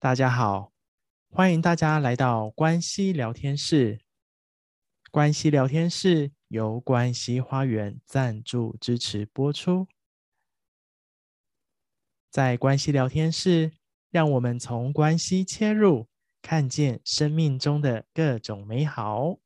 大家好，欢迎大家来到关西聊天室。关西聊天室由关西花园赞助支持播出。在关系聊天室，让我们从关系切入，看见生命中的各种美好。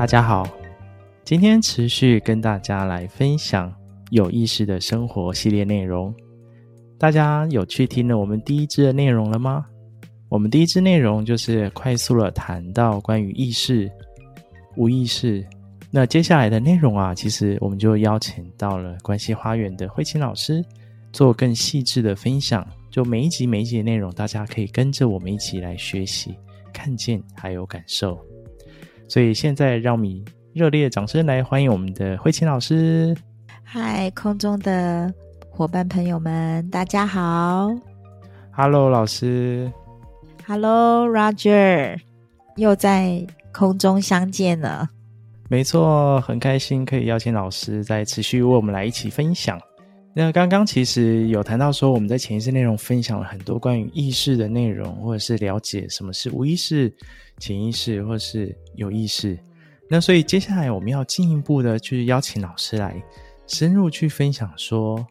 大家好，今天持续跟大家来分享有意识的生活系列内容。大家有去听了我们第一支的内容了吗？我们第一支内容就是快速的谈到关于意识、无意识。那接下来的内容啊，其实我们就邀请到了关系花园的慧琴老师做更细致的分享。就每一集每一集的内容，大家可以跟着我们一起来学习、看见还有感受。所以现在，让我们以热烈的掌声来欢迎我们的慧琴老师。嗨，空中的伙伴朋友们，大家好。Hello，老师。Hello，Roger，又在空中相见了。没错，很开心可以邀请老师再持续为我们来一起分享。那刚刚其实有谈到说，我们在前一次内容分享了很多关于意识的内容，或者是了解什么是无意识。潜意识或是有意识，那所以接下来我们要进一步的去邀请老师来深入去分享说，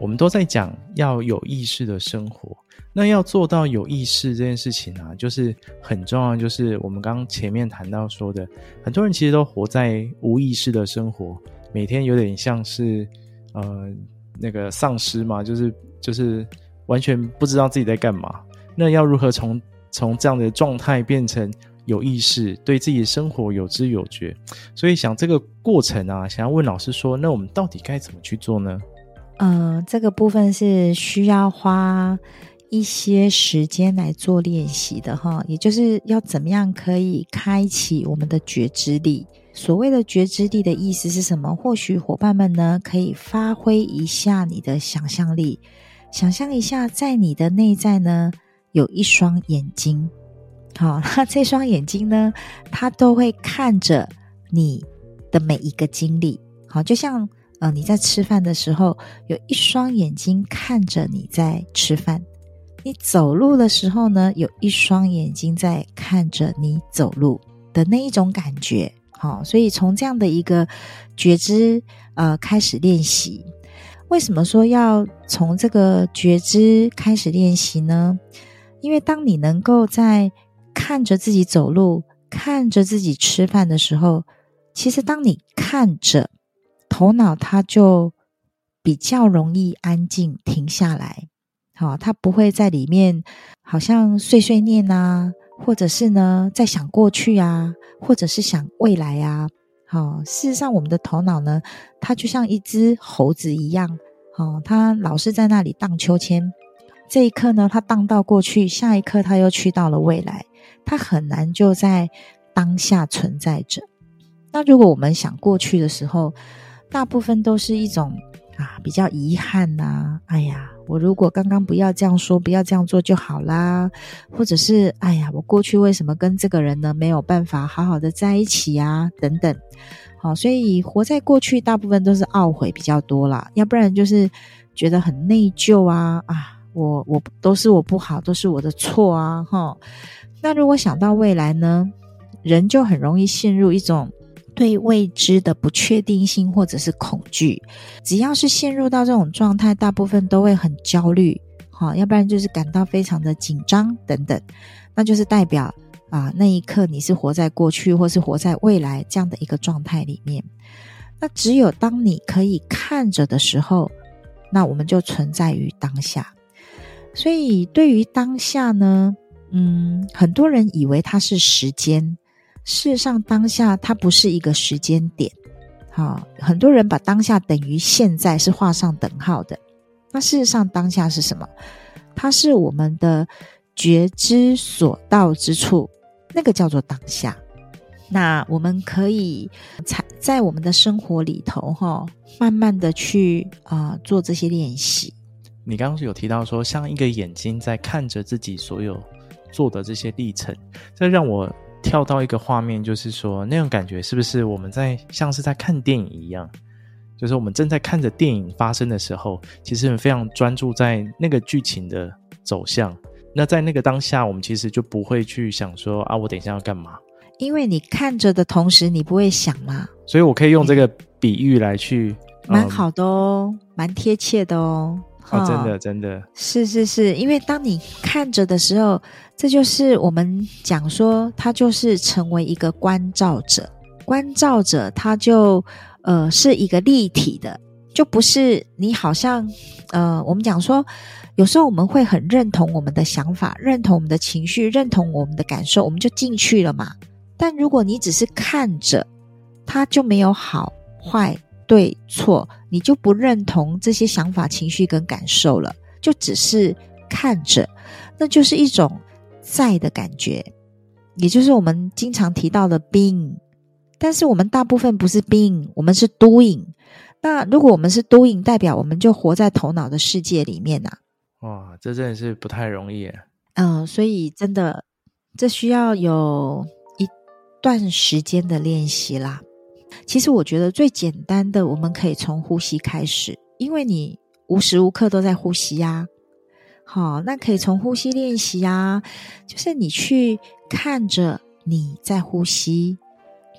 我们都在讲要有意识的生活，那要做到有意识这件事情、啊，就是很重要，就是我们刚前面谈到说的，很多人其实都活在无意识的生活，每天有点像是呃那个丧尸嘛，就是就是完全不知道自己在干嘛，那要如何从从这样的状态变成有意识，对自己的生活有知有觉，所以想这个过程啊，想要问老师说，那我们到底该怎么去做呢？嗯、呃，这个部分是需要花一些时间来做练习的哈，也就是要怎么样可以开启我们的觉知力。所谓的觉知力的意思是什么？或许伙伴们呢，可以发挥一下你的想象力，想象一下在你的内在呢。有一双眼睛，好，那这双眼睛呢，它都会看着你的每一个经历，好，就像呃你在吃饭的时候，有一双眼睛看着你在吃饭；你走路的时候呢，有一双眼睛在看着你走路的那一种感觉，好，所以从这样的一个觉知呃开始练习，为什么说要从这个觉知开始练习呢？因为当你能够在看着自己走路、看着自己吃饭的时候，其实当你看着，头脑它就比较容易安静停下来。好，它不会在里面好像碎碎念啊，或者是呢在想过去啊，或者是想未来啊。好，事实上我们的头脑呢，它就像一只猴子一样，好，它老是在那里荡秋千。这一刻呢，它荡到过去，下一刻它又去到了未来，它很难就在当下存在着。那如果我们想过去的时候，大部分都是一种啊比较遗憾呐、啊，哎呀，我如果刚刚不要这样说，不要这样做就好啦，或者是哎呀，我过去为什么跟这个人呢没有办法好好的在一起啊？等等，好，所以活在过去，大部分都是懊悔比较多啦，要不然就是觉得很内疚啊啊。我我都是我不好，都是我的错啊！哈，那如果想到未来呢，人就很容易陷入一种对未知的不确定性或者是恐惧。只要是陷入到这种状态，大部分都会很焦虑，哈，要不然就是感到非常的紧张等等。那就是代表啊，那一刻你是活在过去或是活在未来这样的一个状态里面。那只有当你可以看着的时候，那我们就存在于当下。所以，对于当下呢，嗯，很多人以为它是时间，事实上，当下它不是一个时间点。好，很多人把当下等于现在是画上等号的。那事实上，当下是什么？它是我们的觉知所到之处，那个叫做当下。那我们可以在在我们的生活里头哈，慢慢的去啊、做这些练习。你刚刚有提到说，像一个眼睛在看着自己所有做的这些历程，这让我跳到一个画面，就是说那种感觉是不是我们在像是在看电影一样？就是我们正在看着电影发生的时候，其实很非常专注在那个剧情的走向。那在那个当下，我们其实就不会去想说啊，我等一下要干嘛？因为你看着的同时，你不会想嘛。所以我可以用这个比喻来去，蛮好的哦，蛮贴切的哦。哦，真的，真的是是是，因为当你看着的时候，这就是我们讲说，他就是成为一个关照者。关照者，他就呃是一个立体的，就不是你好像呃，我们讲说，有时候我们会很认同我们的想法，认同我们的情绪，认同我们的感受，我们就进去了嘛。但如果你只是看着，他就没有好坏。对错，你就不认同这些想法、情绪跟感受了，就只是看着，那就是一种在的感觉，也就是我们经常提到的 being。但是我们大部分不是 being，我们是 doing。那如果我们是 doing，代表我们就活在头脑的世界里面呐、啊。哇，这真的是不太容易。嗯，所以真的，这需要有一段时间的练习啦。其实我觉得最简单的，我们可以从呼吸开始，因为你无时无刻都在呼吸呀。好，那可以从呼吸练习啊，就是你去看着你在呼吸，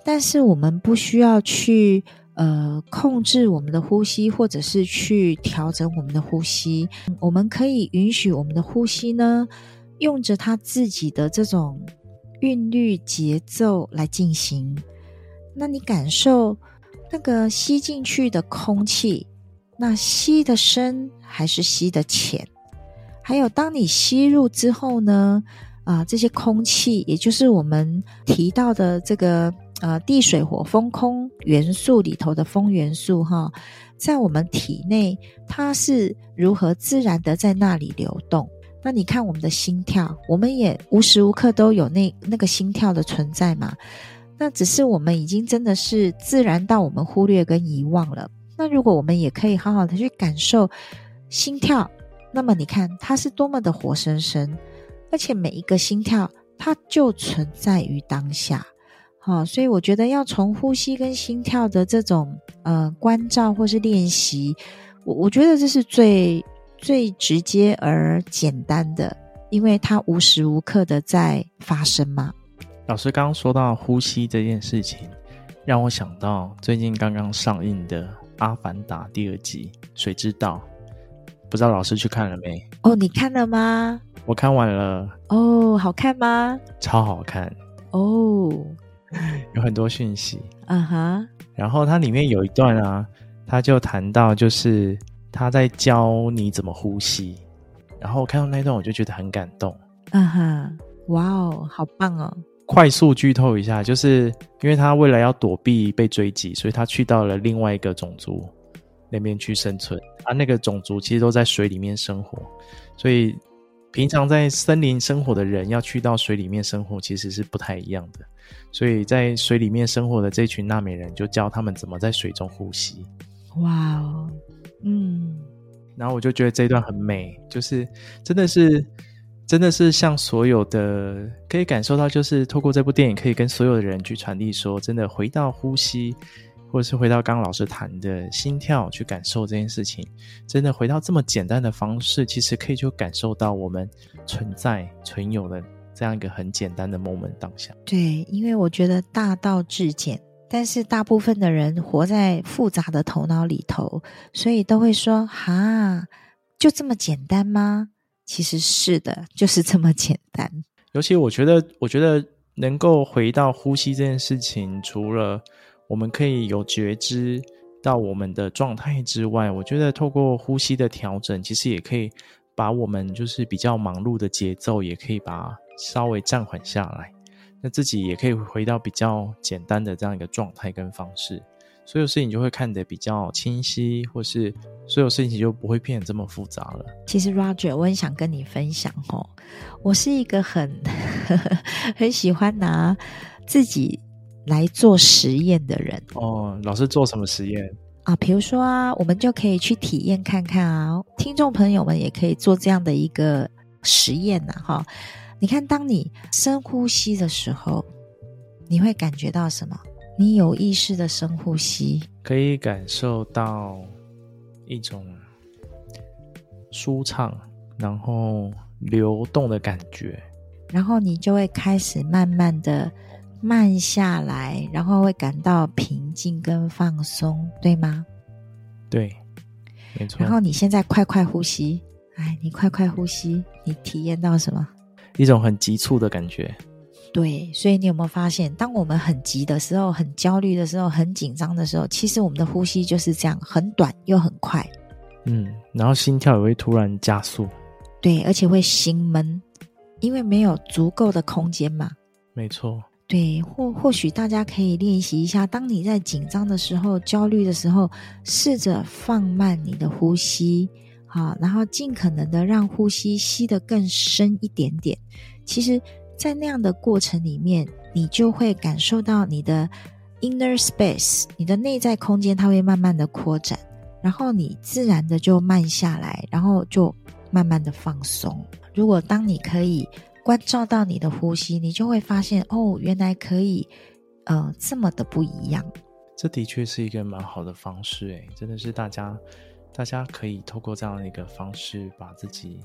但是我们不需要去呃控制我们的呼吸，或者是去调整我们的呼吸。我们可以允许我们的呼吸呢，用着它自己的这种韵律节奏来进行。那你感受那个吸进去的空气，那吸的深还是吸的浅？还有，当你吸入之后呢？啊、这些空气，也就是我们提到的这个呃地水火风空元素里头的风元素哈，在我们体内它是如何自然的在那里流动？那你看我们的心跳，我们也无时无刻都有那那个心跳的存在嘛？那只是我们已经真的是自然到我们忽略跟遗忘了。那如果我们也可以好好的去感受心跳，那么你看它是多么的活生生，而且每一个心跳它就存在于当下。好，所以我觉得要从呼吸跟心跳的这种呃关照或是练习，我我觉得这是最最直接而简单的，因为它无时无刻的在发生嘛。老师刚刚说到呼吸这件事情，让我想到最近刚刚上映的《阿凡达》第二集《水之道》，不知道老师去看了没？哦，你看了吗？我看完了。哦，好看吗？超好看。哦，有很多讯息。嗯哈。然后它里面有一段啊，他就谈到就是他在教你怎么呼吸，然后我看到那段我就觉得很感动。嗯哈，哇哦，好棒哦。快速剧透一下，就是因为他为了要躲避被追击，所以他去到了另外一个种族那边去生存。啊，那个种族其实都在水里面生活，所以平常在森林生活的人要去到水里面生活，其实是不太一样的。所以在水里面生活的这群纳美人就教他们怎么在水中呼吸。哇哦，嗯，然后我就觉得这一段很美，就是真的是。真的是像所有的可以感受到，就是透过这部电影，可以跟所有的人去传递说，真的回到呼吸，或者是回到刚老师谈的心跳，去感受这件事情。真的回到这么简单的方式，其实可以就感受到我们存在、存有的这样一个很简单的 moment 当下。对，因为我觉得大道至简，但是大部分的人活在复杂的头脑里头，所以都会说：“哈，就这么简单吗？”其实是的，就是这么简单。尤其我觉得，我觉得能够回到呼吸这件事情，除了我们可以有觉知到我们的状态之外，我觉得透过呼吸的调整，其实也可以把我们就是比较忙碌的节奏，也可以把稍微暂缓下来。那自己也可以回到比较简单的这样一个状态跟方式。所有事情就会看得比较清晰，或是所有事情就不会变得这么复杂了。其实，Roger，我很想跟你分享哦，我是一个很呵呵 很喜欢拿自己来做实验的人。哦，老师做什么实验？啊，比如说啊，我们就可以去体验看看啊，听众朋友们也可以做这样的一个实验呐，哈。你看，当你深呼吸的时候，你会感觉到什么？你有意识的深呼吸，可以感受到一种舒畅，然后流动的感觉，然后你就会开始慢慢的。慢下来，然后会感到平静跟放松，对吗？对，没错。然后你现在快快呼吸，哎，你快快呼吸，你体验到什么？一种很急促的感觉。对，所以你有没有发现，当我们很急的时候、很焦虑的时候、很紧张的时候，其实我们的呼吸就是这样，很短又很快。嗯，然后心跳也会突然加速。对，而且会心闷，因为没有足够的空间嘛。没错。对，或或许大家可以练习一下，当你在紧张的时候、焦虑的时候，试着放慢你的呼吸，好，然后尽可能的让呼吸吸得更深一点点。其实，在那样的过程里面，你就会感受到你的 inner space，你的内在空间，它会慢慢的扩展，然后你自然的就慢下来，然后就慢慢的放松。如果当你可以。关照到你的呼吸，你就会发现哦，原来可以，呃，这么的不一样。这的确是一个蛮好的方式，诶，真的是大家，大家可以透过这样的一个方式，把自己，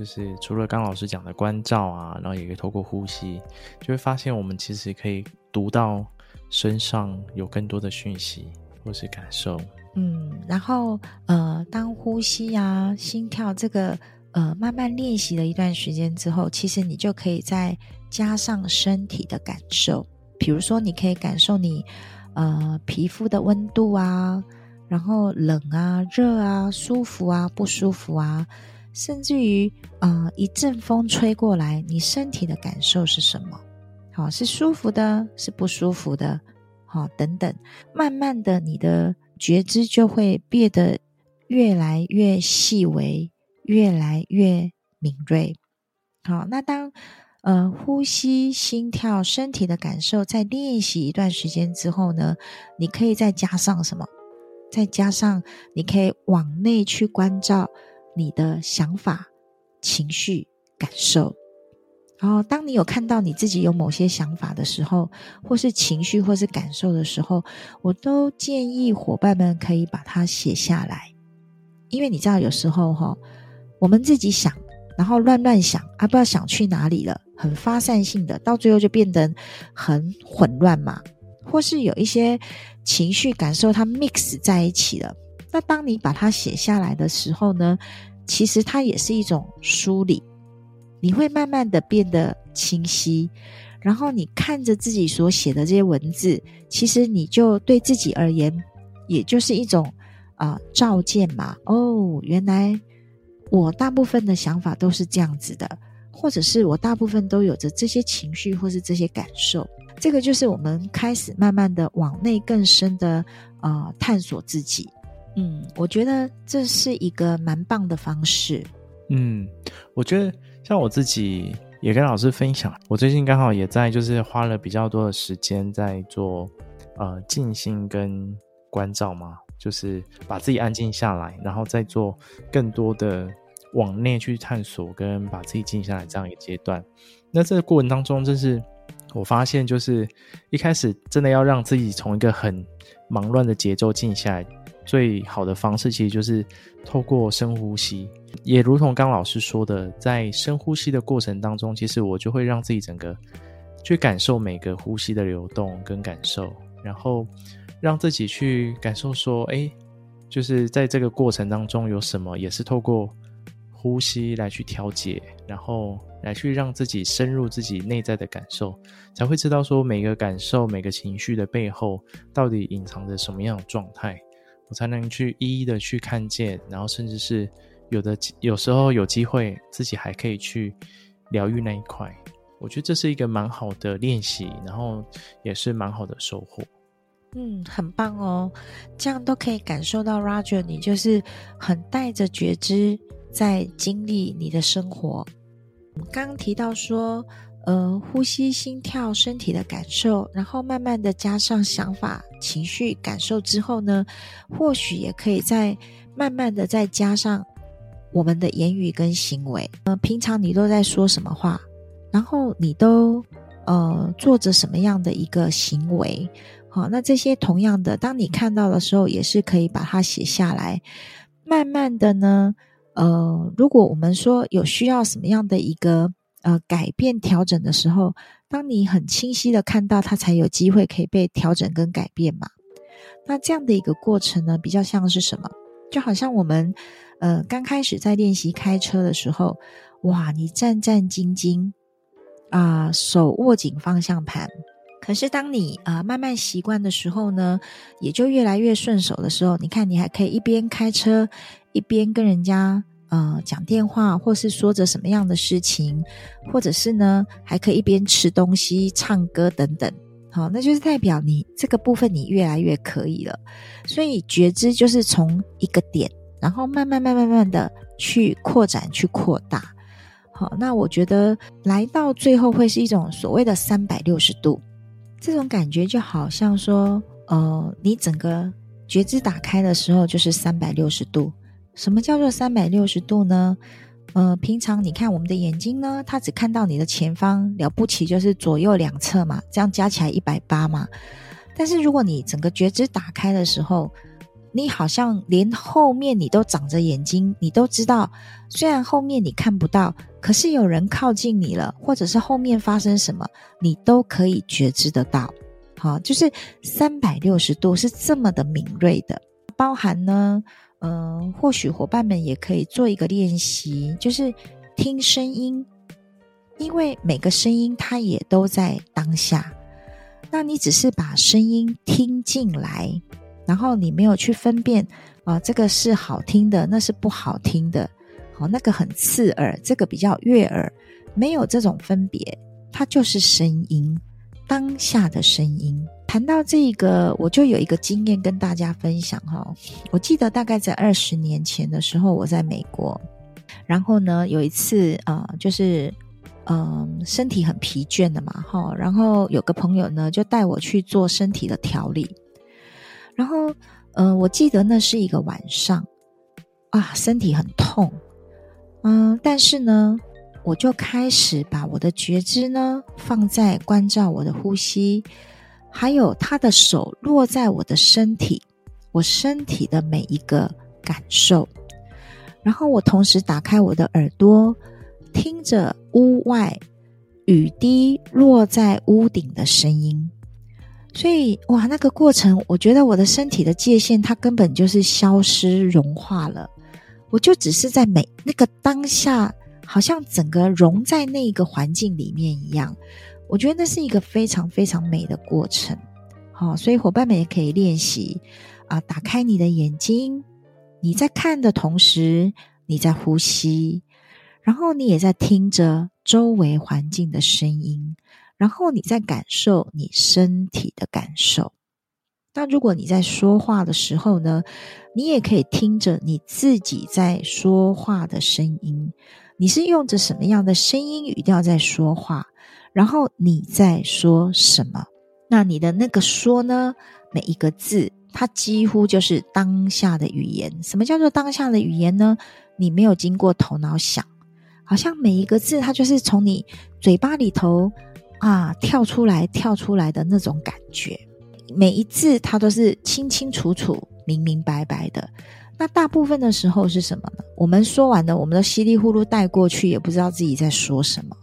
就是除了刚老师讲的关照啊，然后也可以透过呼吸，就会发现我们其实可以读到身上有更多的讯息或是感受。嗯，然后呃，当呼吸啊、心跳这个。呃，慢慢练习了一段时间之后，其实你就可以再加上身体的感受，比如说你可以感受你呃皮肤的温度啊，然后冷啊、热啊、舒服啊、不舒服啊，甚至于呃一阵风吹过来，你身体的感受是什么？好，是舒服的，是不舒服的，好，等等，慢慢的你的觉知就会变得越来越细微。越来越敏锐。好，那当呃呼吸、心跳、身体的感受在练习一段时间之后呢，你可以再加上什么？再加上你可以往内去关照你的想法、情绪、感受。然后，当你有看到你自己有某些想法的时候，或是情绪，或是感受的时候，我都建议伙伴们可以把它写下来，因为你知道，有时候哈。我们自己想，然后乱乱想啊，不知道想去哪里了，很发散性的，到最后就变得很混乱嘛。或是有一些情绪感受，它 mix 在一起了。那当你把它写下来的时候呢，其实它也是一种梳理，你会慢慢的变得清晰。然后你看着自己所写的这些文字，其实你就对自己而言，也就是一种啊、照见嘛。哦，原来。我大部分的想法都是这样子的，或者是我大部分都有着这些情绪或是这些感受。这个就是我们开始慢慢的往内更深的呃探索自己。嗯，我觉得这是一个蛮棒的方式。嗯，我觉得像我自己也跟老师分享，我最近刚好也在就是花了比较多的时间在做呃静心跟关照嘛，就是把自己安静下来，然后再做更多的。往内去探索，跟把自己静下来这样一个阶段。那这个过程当中，就是我发现，就是一开始真的要让自己从一个很忙乱的节奏静下来，最好的方式其实就是透过深呼吸。也如同刚老师说的，在深呼吸的过程当中，其实我就会让自己整个去感受每个呼吸的流动跟感受，然后让自己去感受说，哎，就是在这个过程当中有什么，也是透过。呼吸来去调节，然后来去让自己深入自己内在的感受，才会知道说每个感受、每个情绪的背后到底隐藏着什么样的状态，我才能去一一的去看见，然后甚至是有的有时候有机会自己还可以去疗愈那一块。我觉得这是一个蛮好的练习，然后也是蛮好的收获。嗯，很棒哦，这样都可以感受到 Roger，你就是很带着觉知。在经历你的生活，刚刚提到说，呃，呼吸、心跳、身体的感受，然后慢慢的加上想法、情绪、感受之后呢，或许也可以再慢慢的再加上我们的言语跟行为。呃，平常你都在说什么话，然后你都呃做着什么样的一个行为？好，那这些同样的，当你看到的时候，也是可以把它写下来。慢慢的呢，呃，如果我们说有需要什么样的一个。呃，改变调整的时候，当你很清晰的看到它，才有机会可以被调整跟改变嘛。那这样的一个过程呢，比较像是什么？就好像我们呃刚开始在练习开车的时候，哇，你战战兢兢啊，手握紧方向盘。可是当你呃慢慢习惯的时候呢，也就越来越顺手的时候，你看你还可以一边开车一边跟人家。呃，讲电话，或是说着什么样的事情，或者是呢，还可以一边吃东西、唱歌等等。好，那就是代表你这个部分你越来越可以了。所以觉知就是从一个点，然后慢慢、慢慢、慢慢的去扩展、去扩大。好，那我觉得来到最后会是一种所谓的三百六十度，这种感觉就好像说，呃，你整个觉知打开的时候就是三百六十度。什么叫做三百六十度呢？呃，平常你看我们的眼睛呢，它只看到你的前方，了不起就是左右两侧嘛，这样加起来一百八嘛。但是如果你整个觉知打开的时候，你好像连后面你都长着眼睛，你都知道，虽然后面你看不到，可是有人靠近你了，或者是后面发生什么，你都可以觉知得到。好，就是三百六十度是这么的敏锐的，包含呢。嗯、或许伙伴们也可以做一个练习，就是听声音，因为每个声音它也都在当下。那你只是把声音听进来，然后你没有去分辨啊、这个是好听的，那是不好听的，好、哦，那个很刺耳，这个比较悦耳，没有这种分别，它就是声音，当下的声音。谈到这个，我就有一个经验跟大家分享哈。我记得大概在二十年前的时候，我在美国，然后呢，有一次啊、就是嗯、身体很疲倦的嘛，哈，然后有个朋友呢就带我去做身体的调理，然后嗯、我记得那是一个晚上。啊，身体很痛，嗯、但是呢，我就开始把我的觉知呢放在关照我的呼吸。还有他的手落在我的身体，我身体的每一个感受，然后我同时打开我的耳朵，听着屋外雨滴落在屋顶的声音。所以，哇，那个过程，我觉得我的身体的界限它根本就是消失融化了，我就只是在每那个当下，好像整个融在那一个环境里面一样。我觉得那是一个非常非常美的过程，好，所以伙伴们也可以练习啊，打开你的眼睛，你在看的同时，你在呼吸，然后你也在听着周围环境的声音，然后你在感受你身体的感受。那如果你在说话的时候呢，你也可以听着你自己在说话的声音，你是用着什么样的声音语调在说话？然后你在说什么？那你的那个说呢？每一个字，它几乎就是当下的语言。什么叫做当下的语言呢？你没有经过头脑想，好像每一个字，它就是从你嘴巴里头啊跳出来、跳出来的那种感觉。每一字，它都是清清楚楚、明明白白的。那大部分的时候是什么呢？我们说完了，我们都稀里糊涂带过去，也不知道自己在说什么。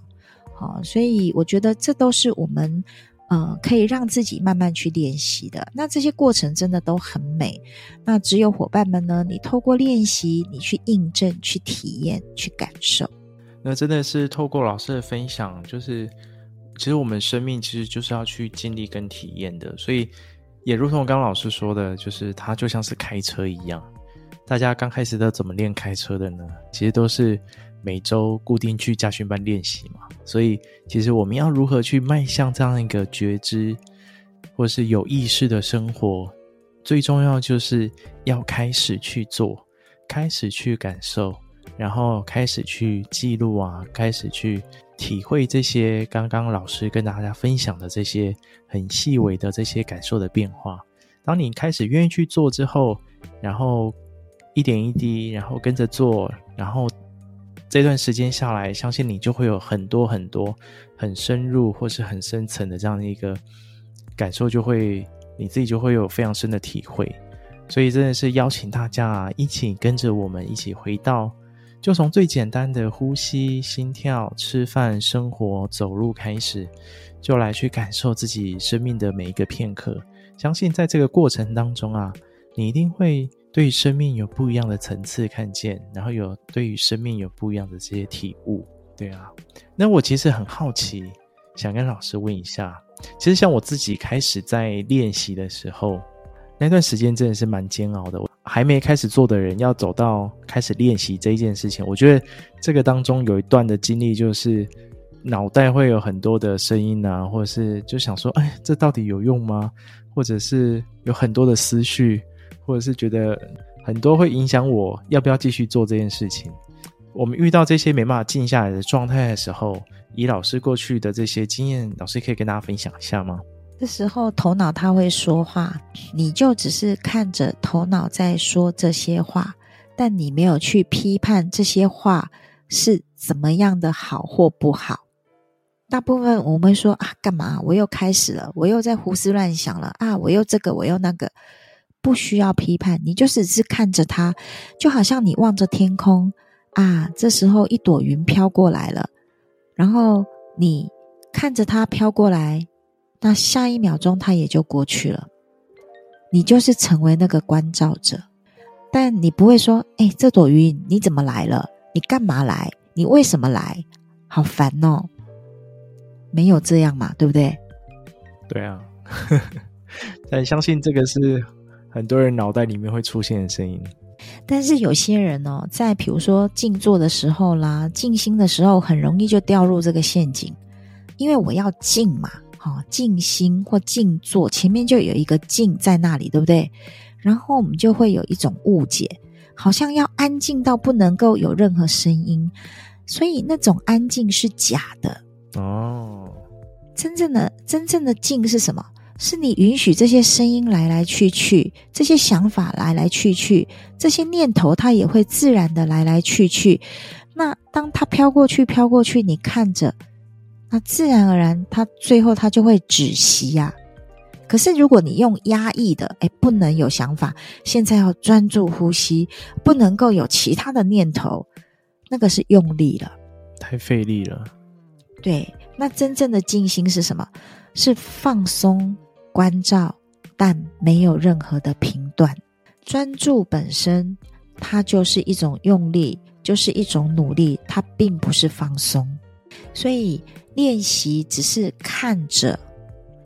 好，所以我觉得这都是我们，呃，可以让自己慢慢去练习的。那这些过程真的都很美。那只有伙伴们呢，你透过练习，你去印证、去体验、去感受。那真的是透过老师的分享，就是其实我们生命其实就是要去经历跟体验的。所以也如同刚刚老师说的，就是它就像是开车一样。大家刚开始都怎么练开车的呢？其实都是。每周固定去家训班练习嘛，所以其实我们要如何去迈向这样一个觉知，或是有意识的生活，最重要就是要开始去做，开始去感受，然后开始去记录啊，开始去体会这些刚刚老师跟大家分享的这些很细微的这些感受的变化。当你开始愿意去做之后，然后一点一滴，然后跟着做，然后这段时间下来，相信你就会有很多很多很深入或是很深层的这样的一个感受，就会你自己就会有非常深的体会。所以真的是邀请大家一起跟着我们一起回到。就从最简单的呼吸、心跳、吃饭、生活、走路开始，就来去感受自己生命的每一个片刻。相信在这个过程当中啊，你一定会对生命有不一样的层次看见，然后有对于生命有不一样的这些体悟。对啊，那我其实很好奇，想跟老师问一下，其实像我自己开始在练习的时候，那段时间真的是蛮煎熬的。还没开始做的人，要走到开始练习这一件事情，我觉得这个当中有一段的经历，就是脑袋会有很多的声音啊，或者是就想说，哎，这到底有用吗？或者是有很多的思绪，或者是觉得很多会影响我要不要继续做这件事情。我们遇到这些没办法静下来的状态的时候，以老师过去的这些经验，老师可以跟大家分享一下吗？这时候头脑他会说话，你就只是看着头脑在说这些话，但你没有去批判这些话是怎么样的好或不好。大部分我们会说啊，干嘛？我又开始了，我又在胡思乱想了啊，我又这个，我又那个，不需要批判，你就只是看着它，就好像你望着天空啊，这时候一朵云飘过来了，然后你看着它飘过来。那下一秒钟，它也就过去了。你就是成为那个关照者，但你不会说：“哎，这朵云你怎么来了？你干嘛来？你为什么来？好烦哦！”没有这样嘛，对不对？对啊，但相信这个是很多人脑袋里面会出现的声音。但是有些人哦，在比如说静坐的时候啦、静心的时候，很容易就掉入这个陷阱，因为我要静嘛。好，静心或静坐，前面就有一个静在那里，对不对？然后我们就会有一种误解，好像要安静到不能够有任何声音，所以那种安静是假的哦。真正的真正的静是什么？是你允许这些声音来来去去，这些想法来来去去，这些念头它也会自然的来来去去。那当它飘过去，飘过去，你看着。那自然而然，它最后它就会止息呀。可是如果你用压抑的，哎，不能有想法，现在要专注呼吸，不能够有其他的念头，那个是用力了，太费力了。对，那真正的静心是什么？是放松、关照，但没有任何的评断。专注本身，它就是一种用力，就是一种努力，它并不是放松。所以。练习只是看着，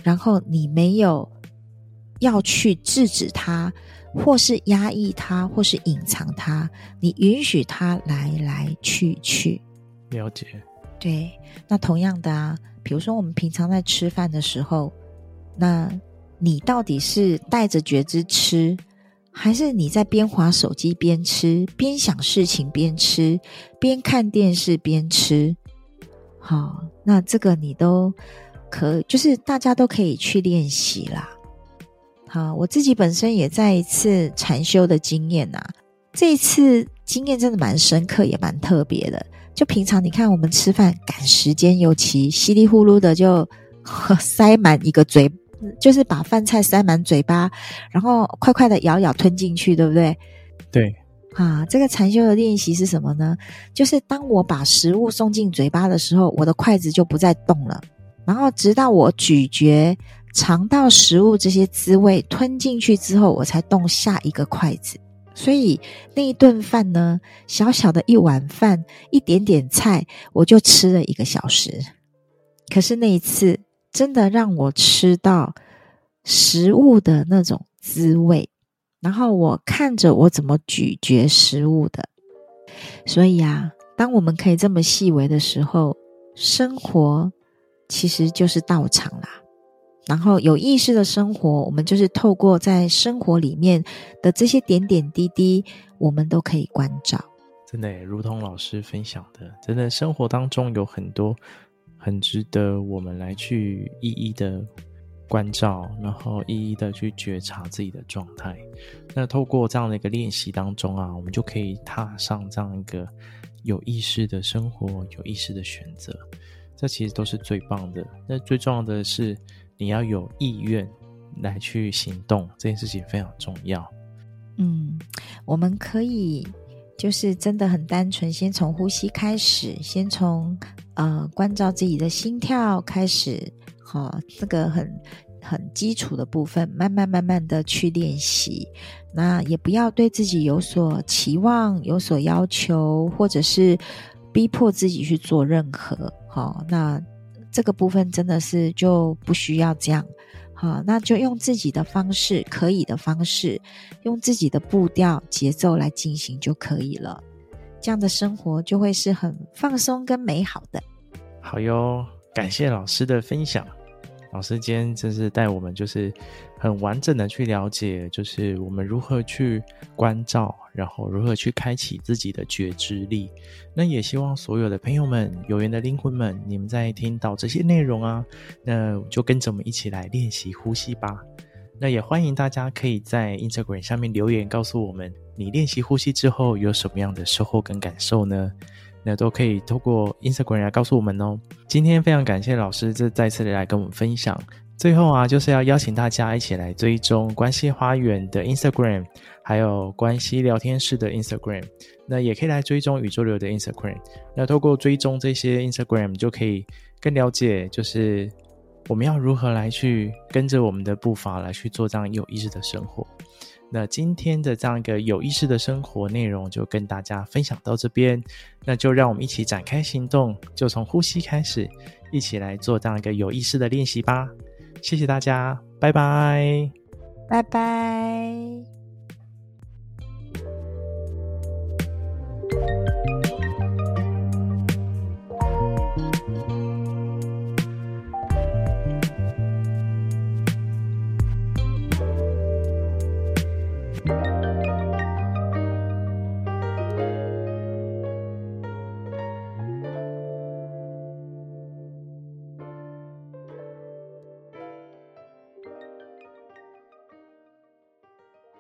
然后你没有要去制止它，或是压抑它，或是隐藏它，你允许它来来去去。了解。对，那同样的啊，比如说我们平常在吃饭的时候，那你到底是带着觉知吃，还是你在边划手机边吃，边想事情边吃，边看电视边吃？好。那这个你都可，就是大家都可以去练习啦。好，我自己本身也在一次禅修的经验呐，这一次经验真的蛮深刻，也蛮特别的。就平常你看我们吃饭赶时间，尤其稀里呼噜的就 塞满一个嘴，就是把饭菜塞满嘴巴，然后快快的咬咬吞进去，对不对？对。啊，这个禅修的练习是什么呢？就是当我把食物送进嘴巴的时候，我的筷子就不再动了，然后直到我咀嚼、尝到食物这些滋味，吞进去之后，我才动下一个筷子。所以那一顿饭呢，小小的一碗饭，一点点菜，我就吃了一个小时。可是那一次，真的让我吃到食物的那种滋味。然后我看着我怎么咀嚼食物的，所以啊，当我们可以这么细微的时候，生活其实就是道场啦。然后有意识的生活，我们就是透过在生活里面的这些点点滴滴，我们都可以关照。真的，如同老师分享的，真的生活当中有很多很值得我们来去一一的关照，然后一一的去觉察自己的状态。那透过这样的一个练习当中啊，我们就可以踏上这样一个有意识的生活，有意识的选择。这其实都是最棒的。那最重要的是，你要有意愿来去行动，这件事情非常重要。嗯，我们可以。就是真的很单纯，先从呼吸开始，先从呃关照自己的心跳开始，好、哦，这个很很基础的部分，慢慢慢慢的去练习。那也不要对自己有所期望、有所要求，或者是逼迫自己去做任何。好、哦，那这个部分真的是就不需要这样。好，那就用自己的方式，可以的方式，用自己的步调、节奏来进行就可以了。这样的生活就会是很放松跟美好的。好哟，感谢老师的分享。老师今天真是带我们，就是很完整的去了解，就是我们如何去关照，然后如何去开启自己的觉知力。那也希望所有的朋友们、有缘的灵魂们，你们在听到这些内容啊，那就跟着我们一起来练习呼吸吧。那也欢迎大家可以在 Instagram 下面留言，告诉我们你练习呼吸之后有什么样的收获跟感受呢？那都可以透过 Instagram 来告诉我们哦。今天非常感谢老师这再次的来跟我们分享。最后啊，就是要邀请大家一起来追踪关系花园的 Instagram，还有关系聊天室的 Instagram。那也可以来追踪宇宙流的 Instagram。那透过追踪这些 Instagram，就可以更了解，就是我们要如何来去跟着我们的步伐来去做这样有意识的生活。那今天的这样一个有意识的生活内容就跟大家分享到这边，那就让我们一起展开行动，就从呼吸开始，一起来做这样一个有意识的练习吧。谢谢大家，拜拜，拜拜。